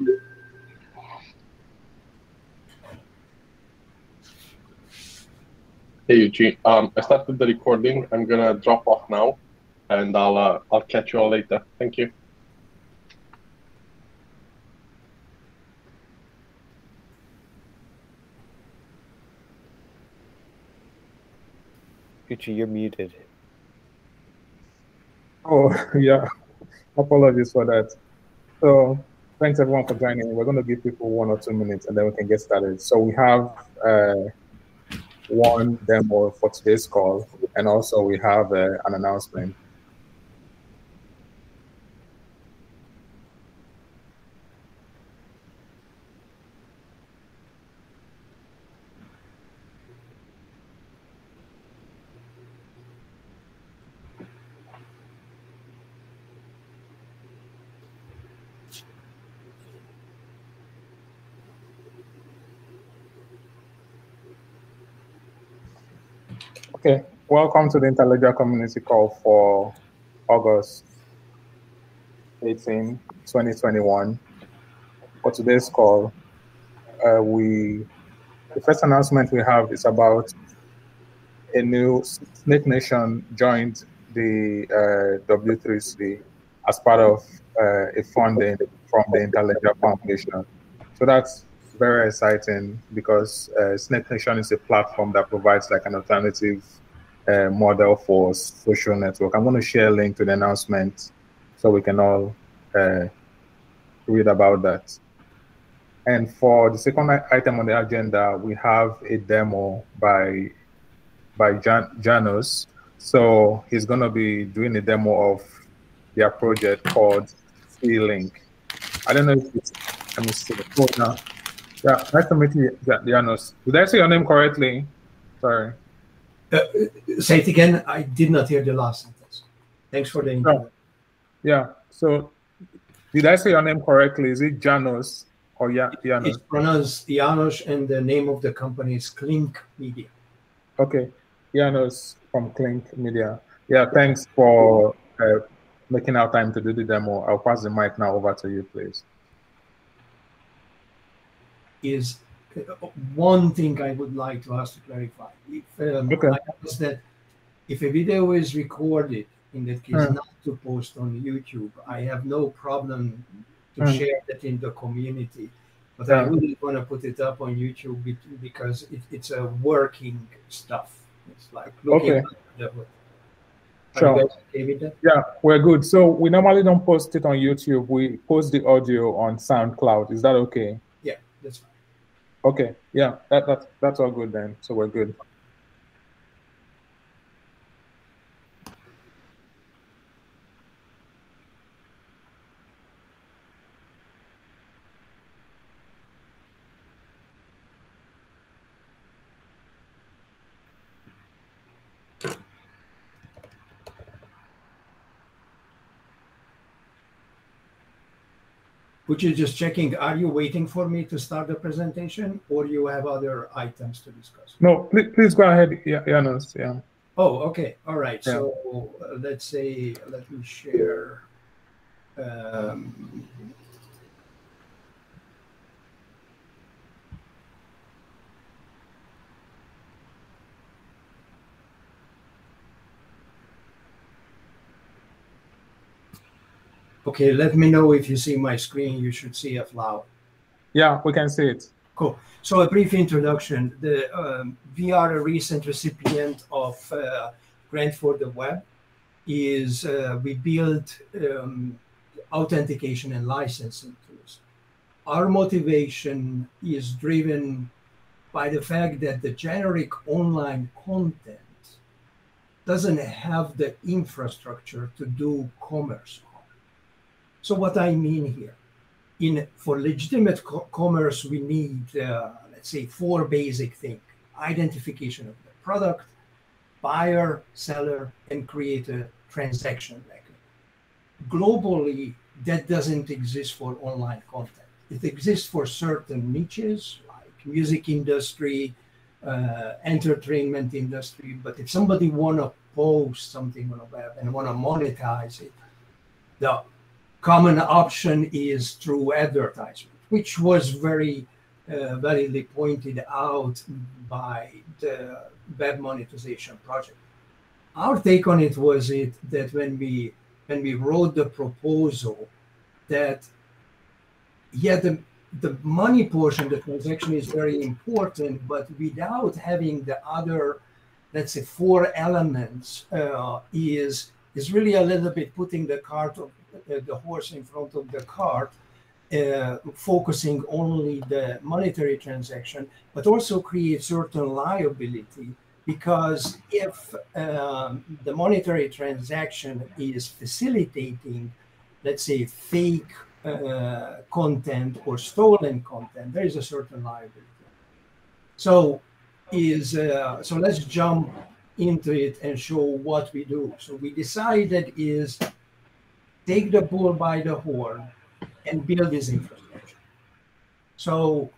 Hey Eugene, um, I started the recording. I'm gonna drop off now, and I'll uh, I'll catch you all later. Thank you. Gucci, you're muted. Oh, yeah. Apologies for that. So thanks everyone for joining. We're going to give people one or two minutes and then we can get started. So we have uh, one demo for today's call and also we have uh, an announcement. Okay, welcome to the Interledger Community Call for August 18, 2021. For today's call, uh, we the first announcement we have is about a new Snake Nation joined the uh, W3C as part of uh, a funding from the Interledger Foundation. So that's very exciting because uh, Snake Nation is a platform that provides like an alternative uh, model for social network. I'm going to share a link to the announcement so we can all uh, read about that. And for the second item on the agenda, we have a demo by by Jan- Janos. So he's going to be doing a demo of their project called C-Link. I don't know if it's, let me see. Oh, no. Yeah, nice to meet you, Janos. Did I say your name correctly? Sorry. Uh, say it again. I did not hear the last sentence. Thanks for the intro. Yeah. So, did I say your name correctly? Is it Janos or ja- Janos? It's pronounced Janos, and the name of the company is Clink Media. Okay, Janos from Clink Media. Yeah, thanks for uh, making our time to do the demo. I'll pass the mic now over to you, please. Is one thing I would like to ask to clarify. If um, Okay. I that if a video is recorded, in that case, Hmm. not to post on YouTube, I have no problem to Hmm. share that in the community. But I wouldn't want to put it up on YouTube because it, it's a working stuff. It's like looking Okay. at the hood. Are Sure. you guys okay with that? Yeah, we're good. So we normally don't post it on YouTube. We post the audio on SoundCloud. Is that okay? Okay. Yeah, that, that that's all good then. So we're good. Which is just checking, are you waiting for me to start the presentation or you have other items to discuss? No, please, please go ahead, Ja- Janos. Yeah. Oh, okay, all right. Yeah. So uh, let's say, let me share. Um, okay, let me know if you see my screen. You should see a flower. Yeah, we can see it. Cool. So a brief introduction. The um, we are a recent recipient of uh, grant for the web. Is uh, we build um, authentication and licensing tools. Our motivation is driven by the fact that the generic online content doesn't have the infrastructure to do commerce. So what I mean here, in for legitimate co- commerce, we need uh, let's say four basic things: identification of the product, buyer, seller, and create a transaction record. Globally, that doesn't exist for online content. It exists for certain niches like music industry, uh, entertainment industry. But if somebody want to post something on a web and want to monetize it, the common option is through advertisement, which was very uh, validly pointed out by the web monetization project. Our take on it was it that when we when we wrote the proposal, that yeah the the money portion, the transaction is very important, but without having the other, let's say, four elements, uh, is is really a little bit putting the cart the horse in front of the cart, uh, focusing only the monetary transaction, but also create certain liability because if um, the monetary transaction is facilitating, let's say, fake uh, content or stolen content, there is a certain liability. So is uh, so let's jump into it and show what we do. So we decided is take the bull by the horn and build this infrastructure. So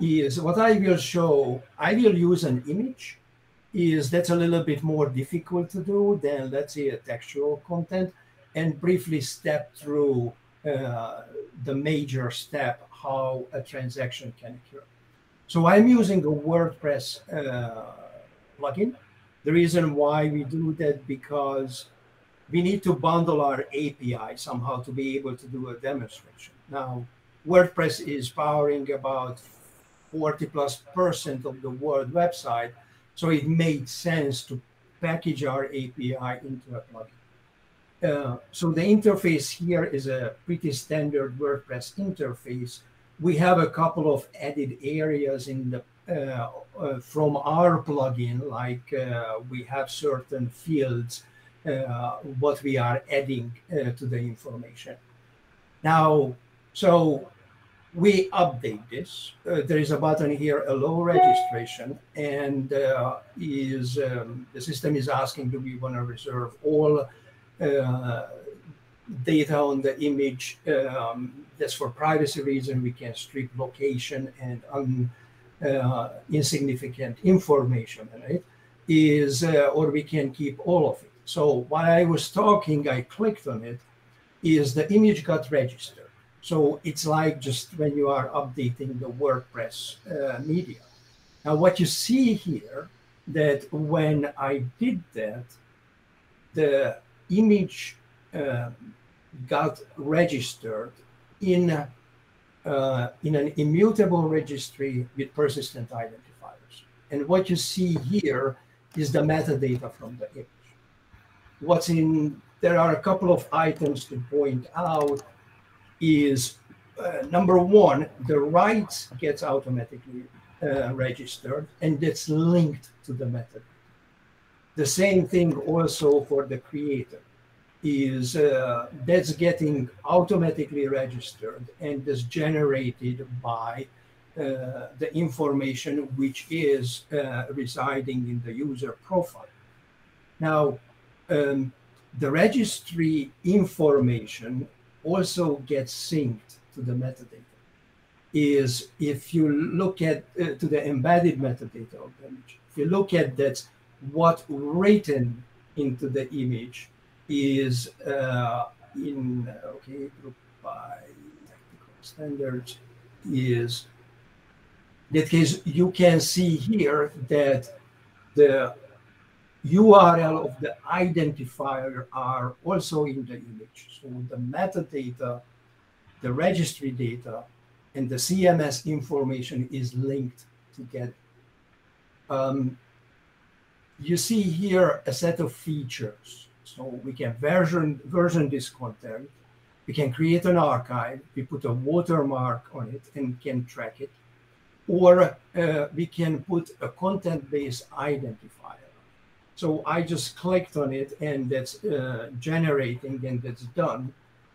is what I will show, I will use an image, is that's a little bit more difficult to do than let's say a textual content and briefly step through uh, the major step how a transaction can occur. So I'm using a WordPress uh, plugin. The reason why we do that because we need to bundle our API somehow to be able to do a demonstration. Now, WordPress is powering about 40 plus percent of the world website, so it made sense to package our API into a plugin. Uh, so the interface here is a pretty standard WordPress interface. We have a couple of added areas in the uh, uh, from our plugin, like uh, we have certain fields what we are adding uh, to the information. Now, so we update this. Uh, there is a button here, allow registration, and uh, is um, the system is asking, do we want to reserve all uh, data on the image? Um, that's for privacy reason. We can strip location and un, uh, insignificant information, right? Is or we can keep all of it. So while I was talking, I clicked on it, is the image got registered. So it's like just when you are updating the WordPress uh, media. Now what you see here, that when I did that, the image uh, got registered in, uh, in an immutable registry with persistent identifiers. And what you see here is the metadata from the image what's in there are a couple of items to point out is uh, number one the rights gets automatically uh, registered and it's linked to the method. The same thing also for the creator is uh, that's getting automatically registered and is generated by uh, the information which is uh, residing in the user profile. Now um, the registry information also gets synced to the metadata. Is if you look at uh, to the embedded metadata of the image, if you look at that, what written into the image is uh, in okay group by technical standards is in that case you can see here that the URL of the identifier are also in the image. So the metadata, the registry data, and the CMS information is linked together. Um, you see here a set of features. So we can version, version this content. We can create an archive. We put a watermark on it and can track it. Or uh, we can put a content-based identifier so I just clicked on it and that's uh, generating and that's done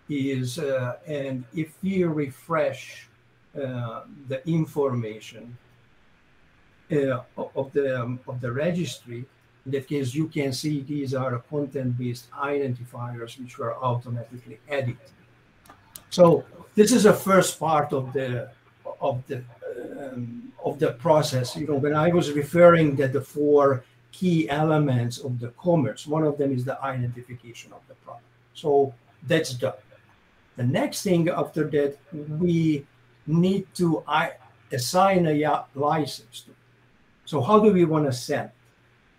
is, uh, and if you refresh uh, the information uh, of the um, of the registry, in that case you can see these are content-based identifiers which were automatically added. So this is the first part of the of the um, of the process. You know, when I was referring that the four key elements of the commerce. One of them is the identification of the product. So that's done. The next thing after that, we need to assign a license to. So how do we want to send?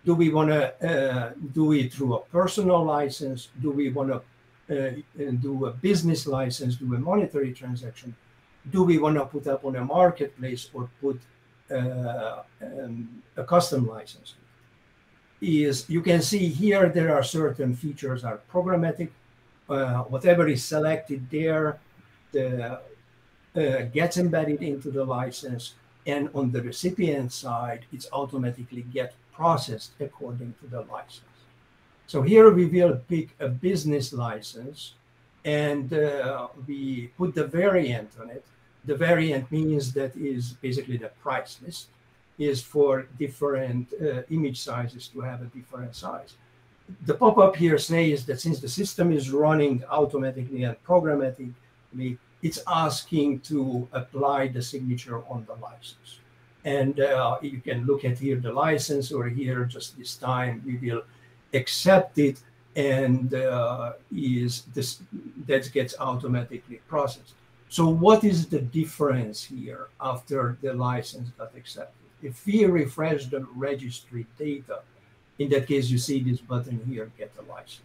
Do we want to uh, do it through a personal license? Do we want to uh, do a business license, do a monetary transaction? Do we want to put up on a marketplace or put uh, um, a custom license? Is you can see here there are certain features are programmatic. Uh, whatever is selected there, the uh, gets embedded into the license, and on the recipient side, it's automatically get processed according to the license. So here we will pick a business license and uh, we put the variant on it. The variant means that is basically the price list is for different uh, image sizes to have a different size. The pop-up here says that since the system is running automatically and programmatically, it's asking to apply the signature on the license. And uh, you can look at here the license or here just this time we will accept it and uh, is this that gets automatically processed. So what is the difference here after the license got accepted? If we refresh the registry data, in that case you see this button here, get a license,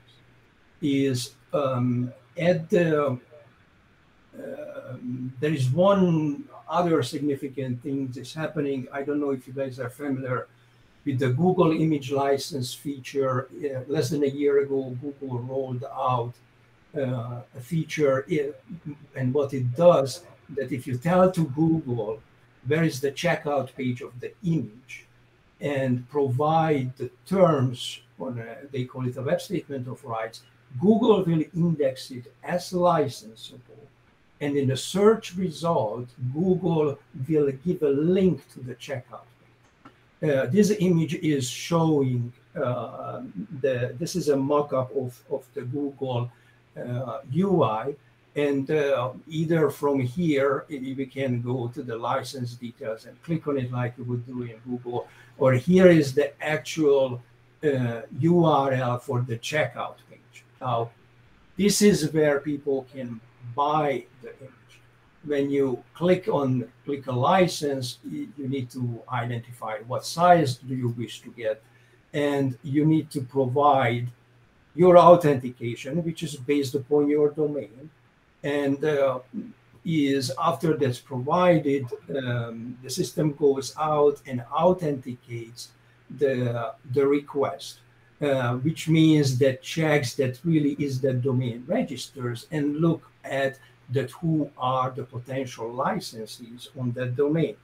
is um, at the um, there is one other significant thing that's happening. I don't know if you guys are familiar with the Google image license feature. Uh, less than a year ago, Google rolled out uh, a feature, and what it does that if you tell to Google where is the checkout page of the image and provide the terms on a, they call it a web statement of rights, Google will index it as licensable and in the search result, Google will give a link to the checkout. Uh, this image is showing uh, the, this is a mock-up of, of the Google uh, UI. And uh, either from here, we can go to the license details and click on it like you would do in Google, or here is the actual URL uh, for the checkout page. Now, this is where people can buy the image. When you click on click a license, you need to identify what size do you wish to get, and you need to provide your authentication, which is based upon your domain, and uh, is after that's provided, um, the system goes out and authenticates the the request. Uh, which means that checks that really is the domain registers and look at that who are the potential licensees on that domain.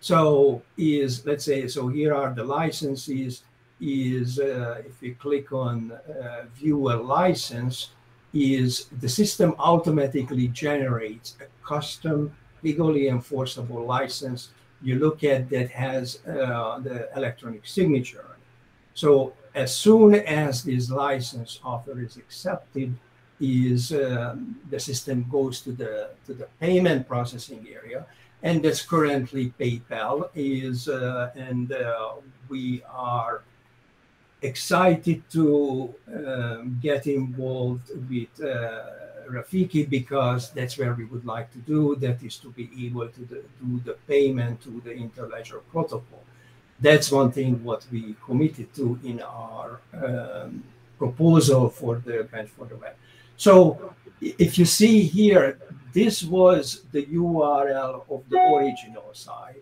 So is let's say so here are the licenses. Is uh, if you click on uh, view a license, is the system automatically generates a custom legally enforceable license. You look at that has uh, the electronic signature. So as soon as this license offer is accepted, is um, the system goes to the to the payment processing area, and that's currently PayPal is, uh, and uh, we are excited to um, get involved with uh, Rafiki because that's where we would like to do. That is to be able to do the payment to the interledger protocol. That's one thing what we committed to in our um, proposal for the grant for the web. So if you see here, this was the URL of the original site.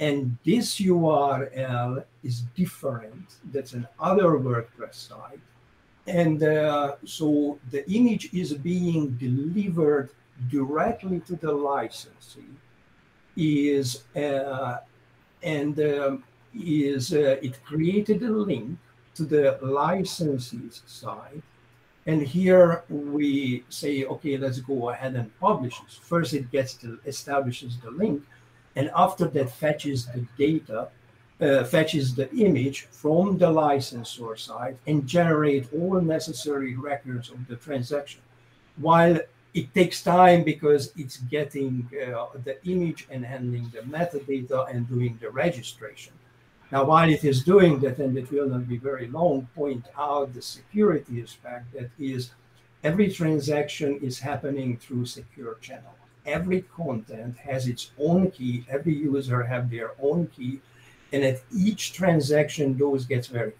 And this URL is different. That's another WordPress site. And uh, so the image is being delivered directly to the licensee. Is uh, and um, is uh, it created a link to the licensee's site and here we say, okay, let's go ahead and publish this. First, it gets to establishes the link, and after that, fetches the data, uh, fetches the image from the licensor side, and generate all necessary records of the transaction. While it takes time because it's getting uh, the image and handling the metadata and doing the registration. Now, while it is doing that, and it will not be very long, point out the security aspect that is every transaction is happening through secure channel. Every content has its own key. Every user have their own key, and at each transaction, those gets verified.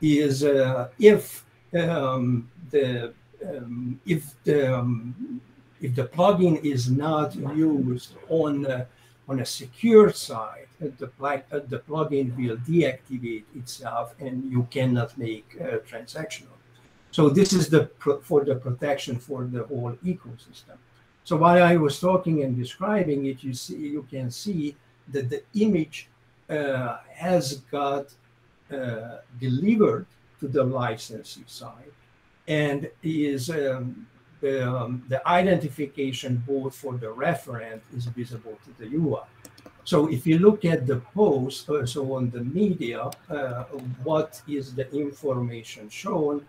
Is uh, if um, the um, if the um, if the plugin is not used on uh, on a secure side, the, pl- uh, the plugin will deactivate itself, and you cannot make a transaction. So this is the pro- for the protection for the whole ecosystem. So while I was talking and describing it, you see you can see that the image uh, has got uh, delivered to the licensee side and is um, um, the identification both for the referent is visible to the UI. So if you look at the post, uh, so on the media, uh, what is the information shown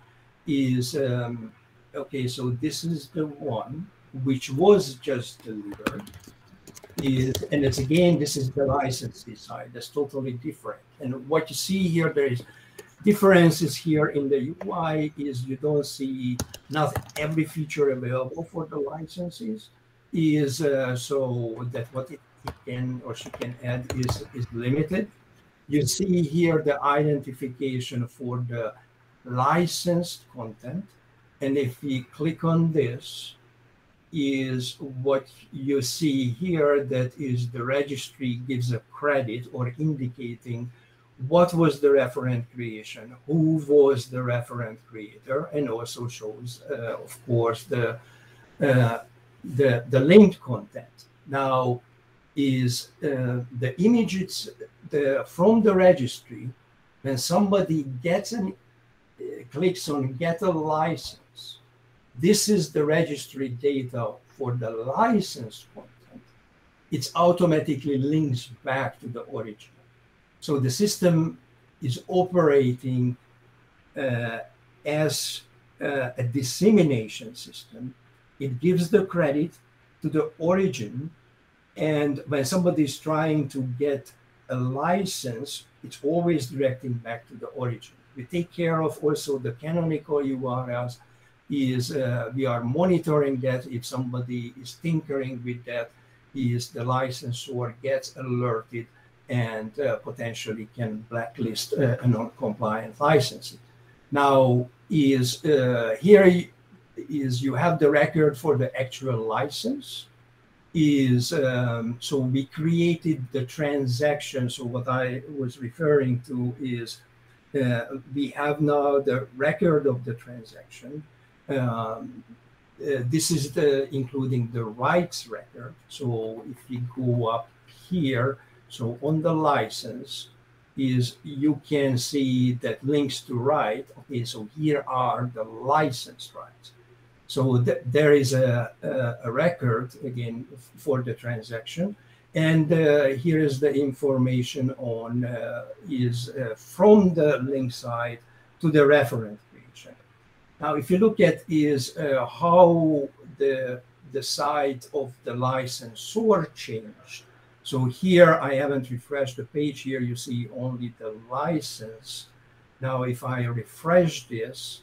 is, um, okay, so this is the one which was just delivered. Is, and it's again, this is the licensee side, that's totally different. And what you see here, there is differences here in the UI is you don't see not every feature available for the licenses is uh, so that what it, it, can or she can add is is limited. You see here the identification for the licensed content, and if we click on this, is what you see here that is the registry gives a credit or indicating what was the referent creation, who was the referent creator, and also shows, uh, of course, the, uh, the the linked content. Now, is uh, the images the, from the registry when somebody gets an uh, clicks on get a license. This is the registry data for the licensed content. It's automatically links back to the origin. So the system is operating uh, as uh, a dissemination system. It gives the credit to the origin. And when somebody is trying to get a license, it's always directing back to the origin. We take care of also the canonical URLs. Is uh, we are monitoring that if somebody is tinkering with that, is the licensor gets alerted and uh, potentially can blacklist uh, a non-compliant license. Now, is uh, here is you have the record for the actual license. Is um, so we created the transaction. So what I was referring to is uh, we have now the record of the transaction. Um, uh, this is the including the rights record. So if we go up here, so on the license is you can see that links to right. Okay, so here are the license rights. So th- there is a, a, a, record again for the transaction. And uh, here is the information on uh, is uh, from the link side to the referent. Now, if you look at is uh, how the the side of the licensor changed so here I haven't refreshed the page here. You see only the license. Now, if I refresh this,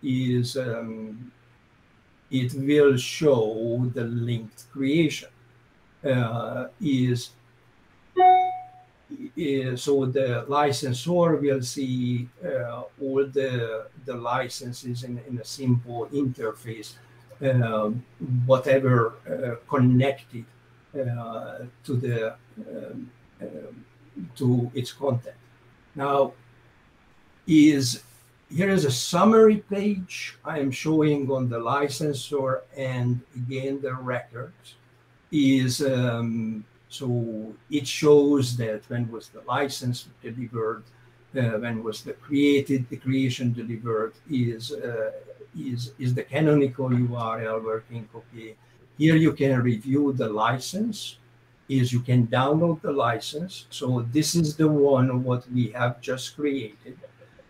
is um, it will show the linked creation. Uh, is, so the licensor will see uh, all the the licenses in, in a simple interface, um, whatever uh, connected uh, to the um, um, to its content. Now, is here is a summary page I am showing on the licensor and again the records is um, so it shows that when was the license delivered, when was the created the creation delivered is uh, is is the canonical URL working copy here you can review the license is you can download the license. So this is the one what we have just created.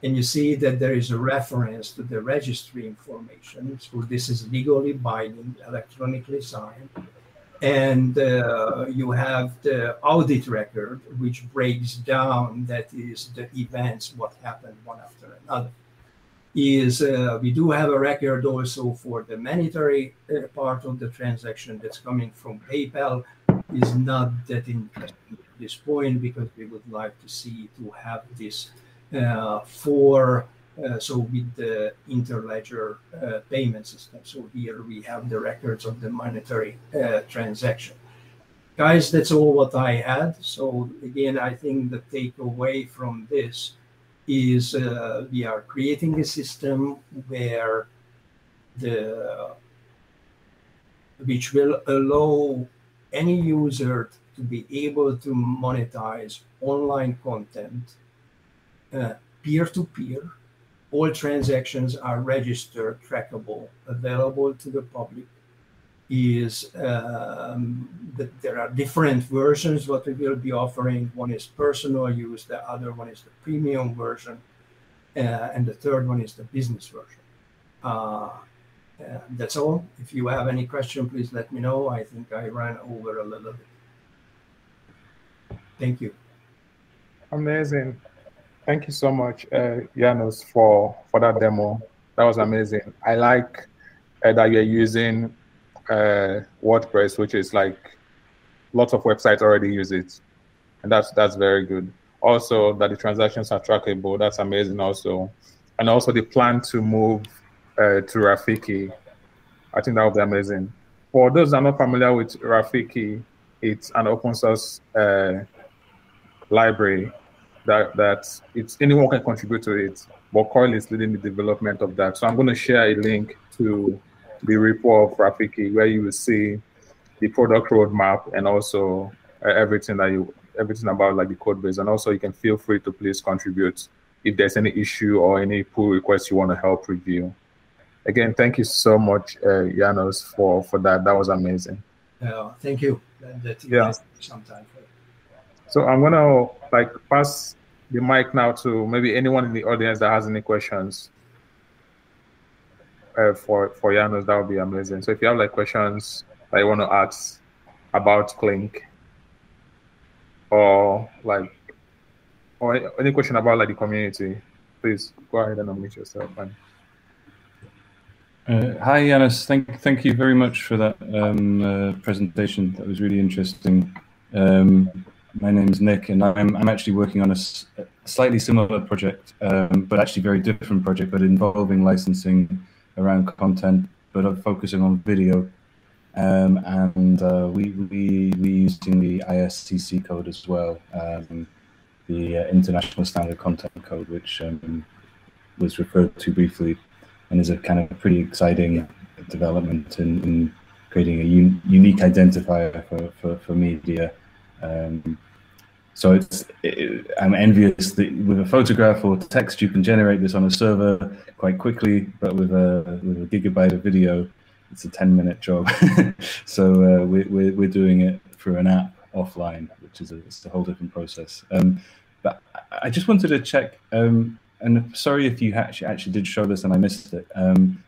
And you see that there is a reference to the registry information. So this is legally binding, electronically signed. And uh, you have the audit record, which breaks down that is the events, what happened one after another. is uh, we do have a record also for the monetary uh, part of the transaction that's coming from PayPal is not that interesting at this point because we would like to see to have this uh, for so with the interledger uh, payment system. So here we have the records of the monetary uh, transaction. Guys, that's all what I had. So again, I think the takeaway from this is uh, we are creating a system where the which will allow any user to be able to monetize online content peer to peer. All transactions are registered, trackable, available to the public. Is um, that there are different versions what we will be offering. One is personal use, the other one is the premium version, uh, and the third one is the business version. Uh, uh, that's all. If you have any question, please let me know. I think I ran over a little bit. Thank you. Amazing. Thank you so much, uh, Janos, for, for that demo. That was amazing. I like uh, that you're using uh, WordPress, which is like lots of websites already use it, and that's that's very good. Also, that the transactions are trackable. That's amazing. Also, and also the plan to move uh, to Rafiki. I think that would be amazing. For those that are not familiar with Rafiki, it's an open source uh, library that that it's anyone can contribute to it. But Coil is leading the development of that. So I'm going to share a link to the repo of Rafiki where you will see the product roadmap and also uh, everything that you everything about like the code base. And also you can feel free to please contribute if there's any issue or any pull request you want to help review. Again, thank you so much, uh, Janos, for for that. That was amazing. Uh, thank you. That, that yeah. Sometime. So I'm gonna like pass the mic now to maybe anyone in the audience that has any questions uh, for for Janos. That would be amazing. So if you have like questions that you want to ask about Clink, or like, or any question about like the community, please go ahead and unmute yourself. And... Uh, hi, Janos. Thank thank you very much for that um, uh, presentation. That was really interesting. Um, my name is Nick, and I'm, I'm actually working on a, slightly similar project, um, but actually very different project, but involving licensing around content, but I'm focusing on video. Um, and uh, we, we, we using the ISCC code as well, um, the uh, International Standard Content Code, which um, was referred to briefly and is a kind of pretty exciting development in, in creating a un unique identifier for, for, for media um, so it's it, I'm envious that with a photograph or text you can generate this on a server quite quickly, but with a with a gigabyte of video, it's a 10 minute job. so uh, we, we're we're doing it through an app offline, which is a, it's a whole different process. Um, but I just wanted to check, um, and sorry if you actually actually did show this and I missed it. Um,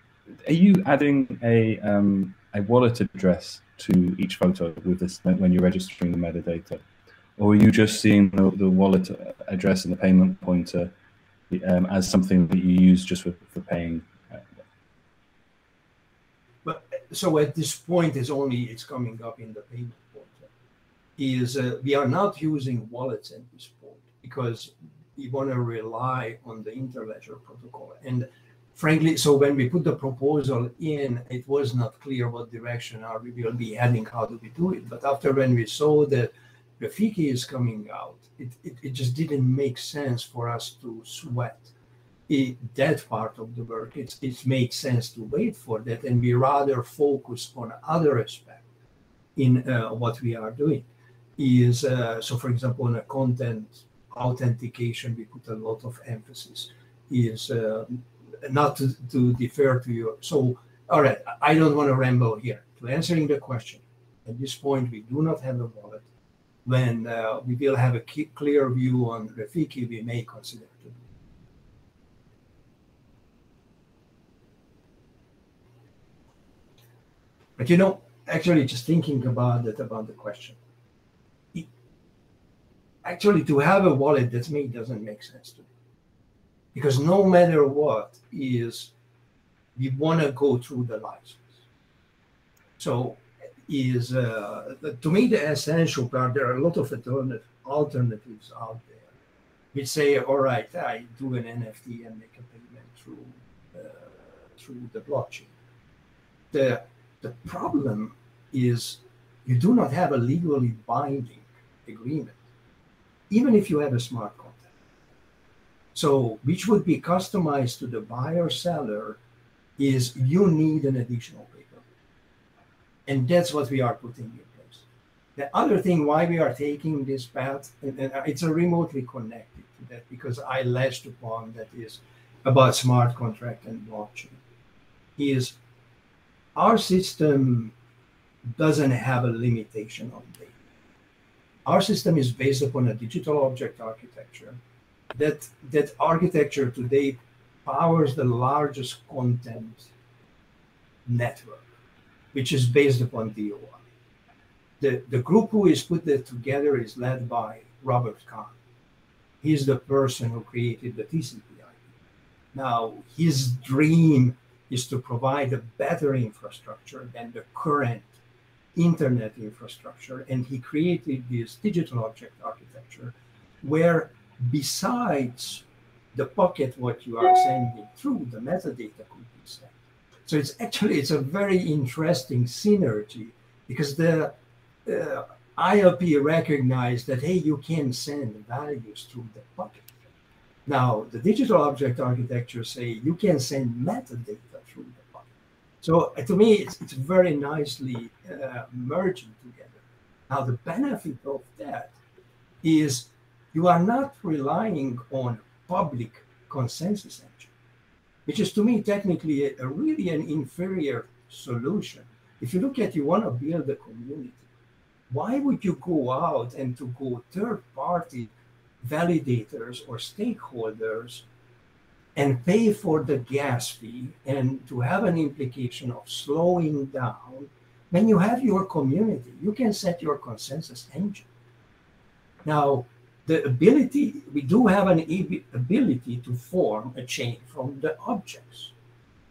are you adding a um, a wallet address to each photo with this when you're registering the metadata? Or are you just seeing the, the wallet address and the payment pointer um, as something that you use just for, for paying? But so at this point, it's only it's coming up in the payment pointer. Is uh, we are not using wallets at this point because we want to rely on the interledger protocol and frankly, so when we put the proposal in, it was not clear what direction are we will be heading, how do we do it. But after when we saw that Rafiki is coming out, it, it, it just didn't make sense for us to sweat it, that part of the work. It's, it makes sense to wait for that and we rather focus on other aspects in uh, what we are doing. Is uh, so, for example, on a content authentication, we put a lot of emphasis. Is uh, not to, to defer to you. So, all right, I don't want to ramble here. To answering the question, at this point, we do not have a wallet. When uh, we will have a clear view on Rafiki, we may consider do. But you know, actually, just thinking about that, about the question, it, actually, to have a wallet, that's me, doesn't make sense to me because no matter what is we want to go through the license. So is uh, to me the essential part. There are a lot of alternative, alternatives out there. We say, all right, I do an NFT and make a payment through uh, through the blockchain. The the problem is you do not have a legally binding agreement, even if you have a smart. So, which would be customized to the buyer seller, is you need an additional paper. And that's what we are putting in place. The other thing why we are taking this path, and, and uh, it's a remotely connected to that because I latched upon that is about smart contract and blockchain, is our system doesn't have a limitation on data. Our system is based upon a digital object architecture. That that architecture today powers the largest content network, which is based upon DOI. The, the group who is put that together is led by Robert Kahn. He's the person who created the TCP IP. Now, his dream is to provide a better infrastructure than the current internet infrastructure. And he created this digital object architecture where besides the pocket what you are sending through, the metadata could be sent. So it's actually it's a very interesting synergy because the uh, ILP recognized that hey, you can send values through the pocket. Now the digital object architecture say you can send metadata through the pocket. So uh, to me, it's, it's very nicely uh, merging together. Now the benefit of that is you are not relying on public consensus engine, which is to me technically a, a really an inferior solution. If you look at you want to build a community, why would you go out and to go third party validators or stakeholders and pay for the gas fee and to have an implication of slowing down? When you have your community you can set your consensus engine. Now the ability, we do have an ability to form a chain from the objects.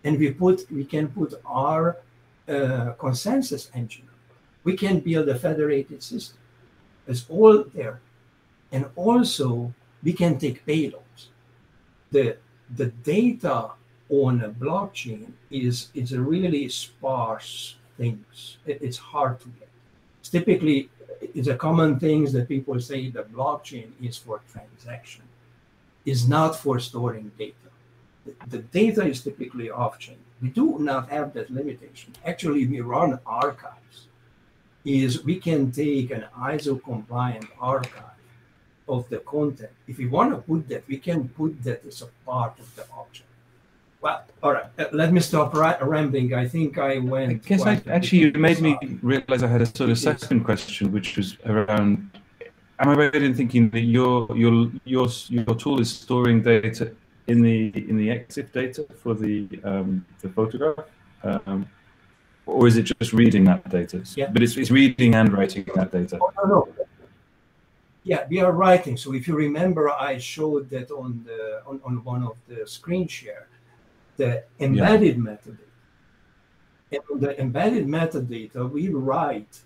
And we put, we can put our uh, consensus engine. We can build a federated system. It's all there. And also we can take payloads. The, the data on a blockchain is, is a really sparse things. It, it's hard to get. It's typically it's a common thing that people say the blockchain is for transaction, is not for storing data. The, the data is typically off-chain. We do not have that limitation. Actually, we run archives. Is we can take an ISO compliant archive of the content. If we want to put that, we can put that as a part of the object. Well, all right. Uh, let me stop rambling. I think I went. I guess I, actually you made me realize I had a sort of second question, which was around. Am I right in thinking that your your your your tool is storing data in the in the EXIF data for the um, the photograph, um, or is it just reading that data? Yeah. But it's, it's reading and writing that data. Oh, no, no. Yeah, we are writing. So if you remember, I showed that on the on, on one of the screen share the embedded yeah. metadata. And the embedded metadata, we write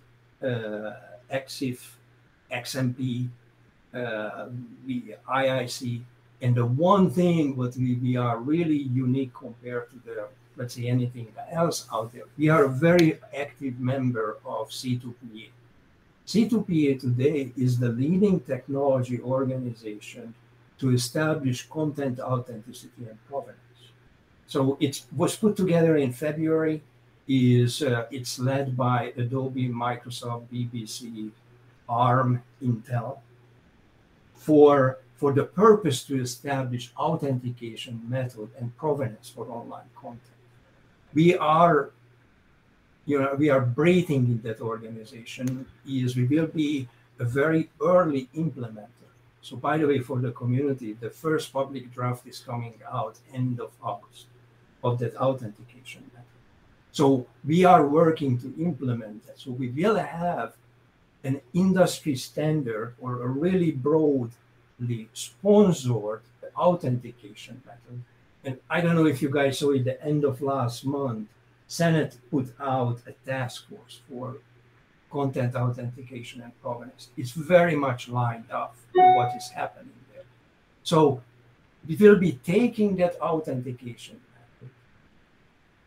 uh, EXIF, XMP, uh, we, IIC, and the one thing what we, we are really unique compared to the let's say anything else out there, we are a very active member of C2PA. C2PA today is the leading technology organization to establish content authenticity and provenance. So it was put together in February. Is uh, it's led by Adobe, Microsoft, BBC, ARM, Intel, for for the purpose to establish authentication method and provenance for online content. We are, you know, we are breathing in that organization. Is we will be a very early implementer. So by the way, for the community, the first public draft is coming out end of August of that authentication method. So we are working to implement that. So we will have an industry standard or a really broadly sponsored authentication method. And I don't know if you guys saw it, the end of last month, Senate put out a task force for content authentication and provenance. It's very much lined up with what is happening there. So we will be taking that authentication.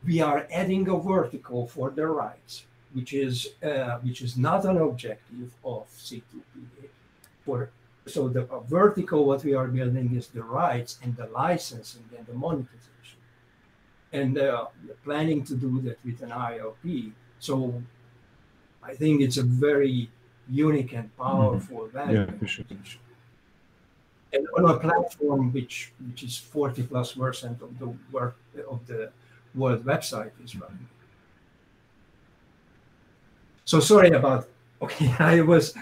We are adding a vertical for the rights, which is uh, which is not an objective of C2PA. For so the vertical, what we are building is the rights and the licensing and the monetization, and uh, we're planning to do that with an ILP. So I think it's a very unique and powerful mm-hmm. value. Yeah, sure. And on a platform which which is 40 plus percent of the work of the world website is running. So sorry about okay, I was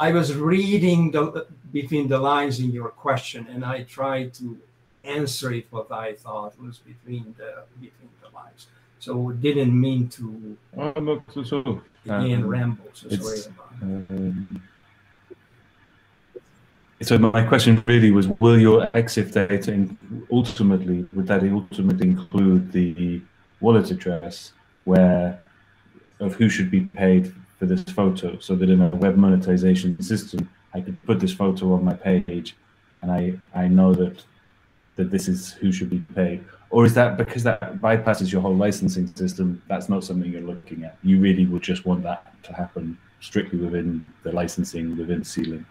I was reading the between the lines in your question and I tried to answer it what I thought was between the between the lines. So didn't mean to oh, not so, again um, ramble. So sorry about um, so my question really was: Will your EXIF data ultimately would that ultimately include the wallet address where of who should be paid for this photo, so that in a web monetization system, I could put this photo on my page, and I I know that that this is who should be paid, or is that because that bypasses your whole licensing system? That's not something you're looking at. You really would just want that to happen strictly within the licensing within C-Link.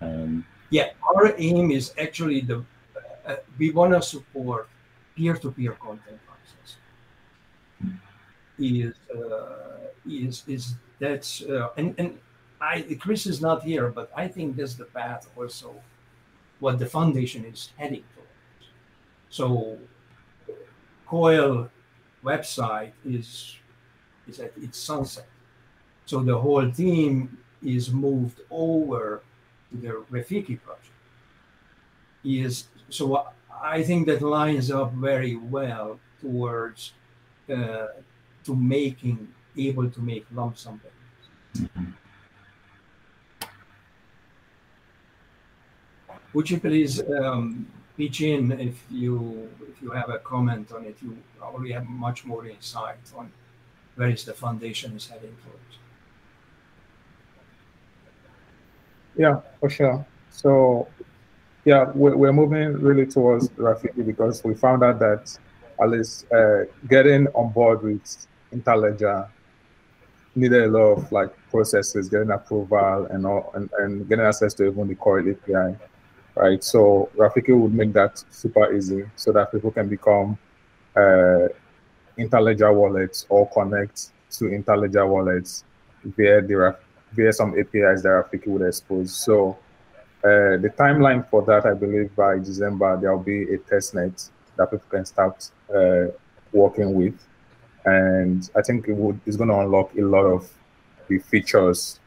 Um, yeah, our aim is actually the uh, we want to support peer-to-peer content access. Is uh, is is that's uh, and and I Chris is not here, but I think that's the path also what the foundation is heading towards. So COIL website is is at its sunset. So the whole team is moved over the Rafiki project. Is so I think that lines up very well towards uh, to making able to make lump sum payments. Mm-hmm. Would you please um, pitch in if you if you have a comment on it? You probably have much more insight on where is the foundation is heading towards. Yeah, for sure. So, yeah, we're, we're moving really towards Rafiki because we found out that at least uh, getting on board with Interledger needed a lot of like processes, getting approval and all, and, and getting access to even the core API, right? So Rafiki would make that super easy so that people can become uh, Interledger wallets or connect to Interledger wallets via the via some APIs that Rafiki would expose. So uh, the timeline for that, I believe by December, there'll be a test net that people can start uh, working with. And I think it would, it's going to unlock a lot of the features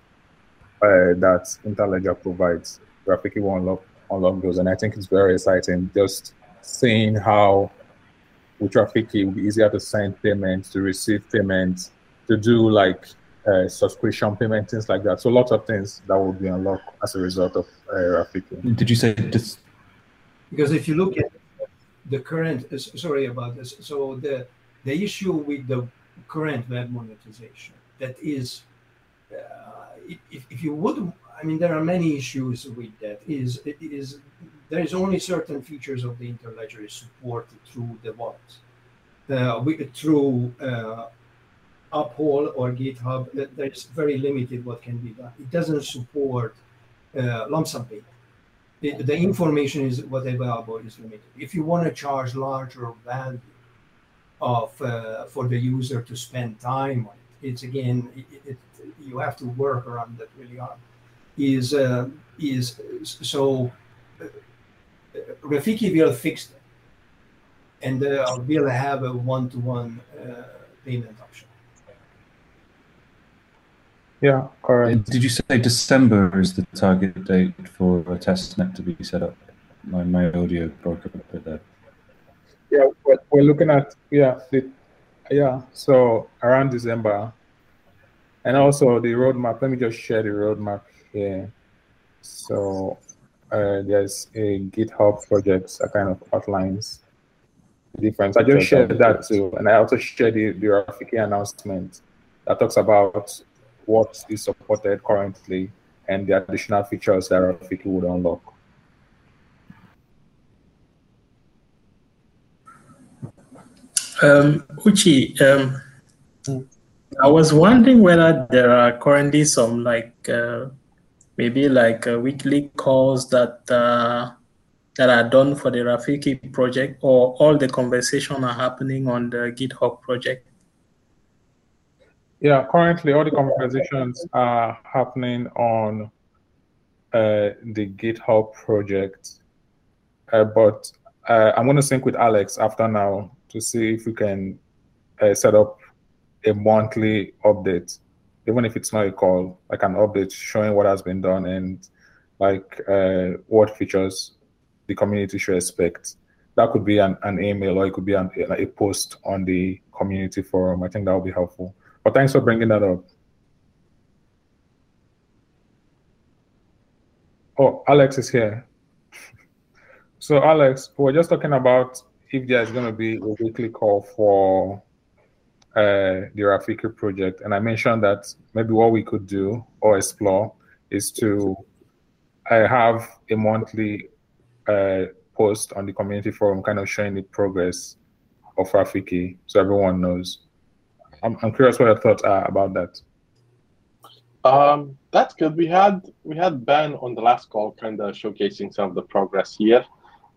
uh, that Interledger provides. Rafiki will unlock, unlock those. And I think it's very exciting just seeing how with Rafiki it will be easier to send payments, to receive payments, to do like uh, subscription payment, things like that. So lots of things that will be unlocked as a result of uh, Rafiki. Did you say this? Because if you look at the current, uh, sorry about this. So the the issue with the current web monetization that is, uh, if, if you would, I mean, there are many issues with that. Is it is there is only certain features of the interledger is supported through the wallet, uh, through Uphold or GateHub, there's very limited what can be done. It doesn't support uh, lump sum payment. The, the, information is what available is limited. If you want to charge larger value of uh, for the user to spend time on it, it's again it, it, you have to work around that really hard. Is uh, is so uh, Rafiki will fix that, and uh, will have a one-to-one uh, payment option. Yeah, correct. Did you say December is the target date for a test net to be set up? My, my audio broke up a bit there. Yeah, we're, we're looking at, yeah, the, yeah, so around December. And also the roadmap, let me just share the roadmap here. So uh, there's a GitHub project that kind of outlines the difference. I just shared that too, and I also shared the, the Rafiki announcement that talks about what is supported currently and the additional features that Rafiki would unlock. Um, Uchi, um, I was wondering whether there are currently some like uh, maybe like uh, weekly calls that uh, that are done for the Rafiki project, or all the conversation are happening on the GitHub project. Yeah, currently all the conversations are happening on uh, the GitHub project, uh, but uh, I'm going to sync with Alex after now to see if we can uh, set up a monthly update, even if it's not a call, like an update showing what has been done and like uh, what features the community should expect. That could be an, an email or it could be an, a post on the community forum. I think that would be helpful. But thanks for bringing that up. Oh, Alex is here. So, Alex, we're just talking about if there's going to be a weekly call for uh, the Rafiki project, and I mentioned that maybe what we could do or explore is to uh, have a monthly uh, post on the community forum, kind of showing the progress of Rafiki, so everyone knows. I'm, I'm curious what your thoughts are about that. Um, that's good. We had we had Ben on the last call, kind of showcasing some of the progress here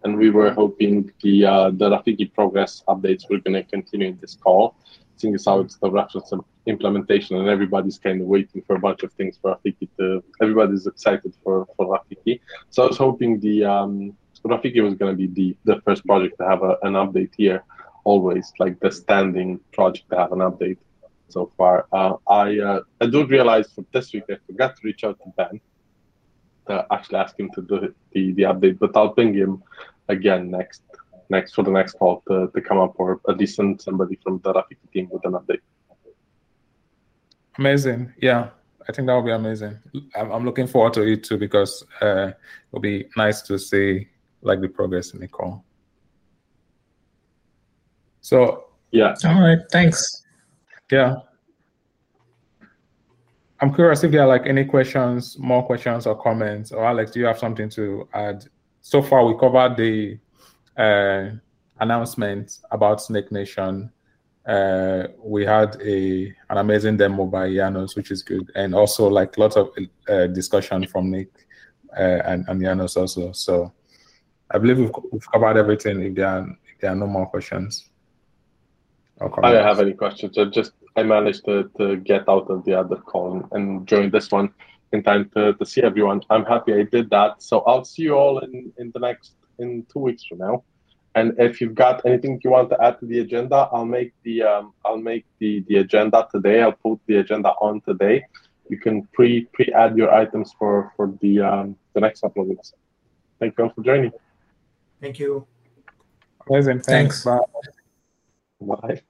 and we were hoping the uh, the Rafiki progress updates were going to continue in this call, seeing as how it's the reference implementation, and everybody's kind of waiting for a bunch of things for Rafiki to. Everybody's excited for for Rafiki, so I was hoping the um, Rafiki was going to be the the first project to have a, an update here, always like the standing project to have an update. So far, uh, I uh, I do realize for this week I forgot to reach out to Ben to actually ask him to do the, the update, but I'll ping him again next next for the next call to, to come up or at least send somebody from the Rafiki team with an update. Amazing. Yeah, I think that would be amazing. I'm, I'm looking forward to it too because uh, it'll be nice to see like the progress in the call. So yeah. All right. Thanks. Yeah. I'm curious if there are like any questions, more questions or comments. Or Alex, do you have something to add so far we covered the uh, announcement about Snake Nation. Uh, we had a an amazing demo by Janos, which is good, and also like lots of uh, discussion from Nick uh, and, and Janos also. So I believe we've, we've covered everything. If there are if there are no more questions, I don't have any questions. I just I managed to, to get out of the other call and join this one in time to, to see everyone. I'm happy I did that. So I'll see you all in, in the next in two weeks from now. And if you've got anything you want to add to the agenda, I'll make the um, I'll make the, the agenda today. I'll put the agenda on today. You can pre pre add your items for for the um, the next couple of weeks. Thank you all for joining. Thank you. Amazing. Thanks. Thanks. Bye. Bye.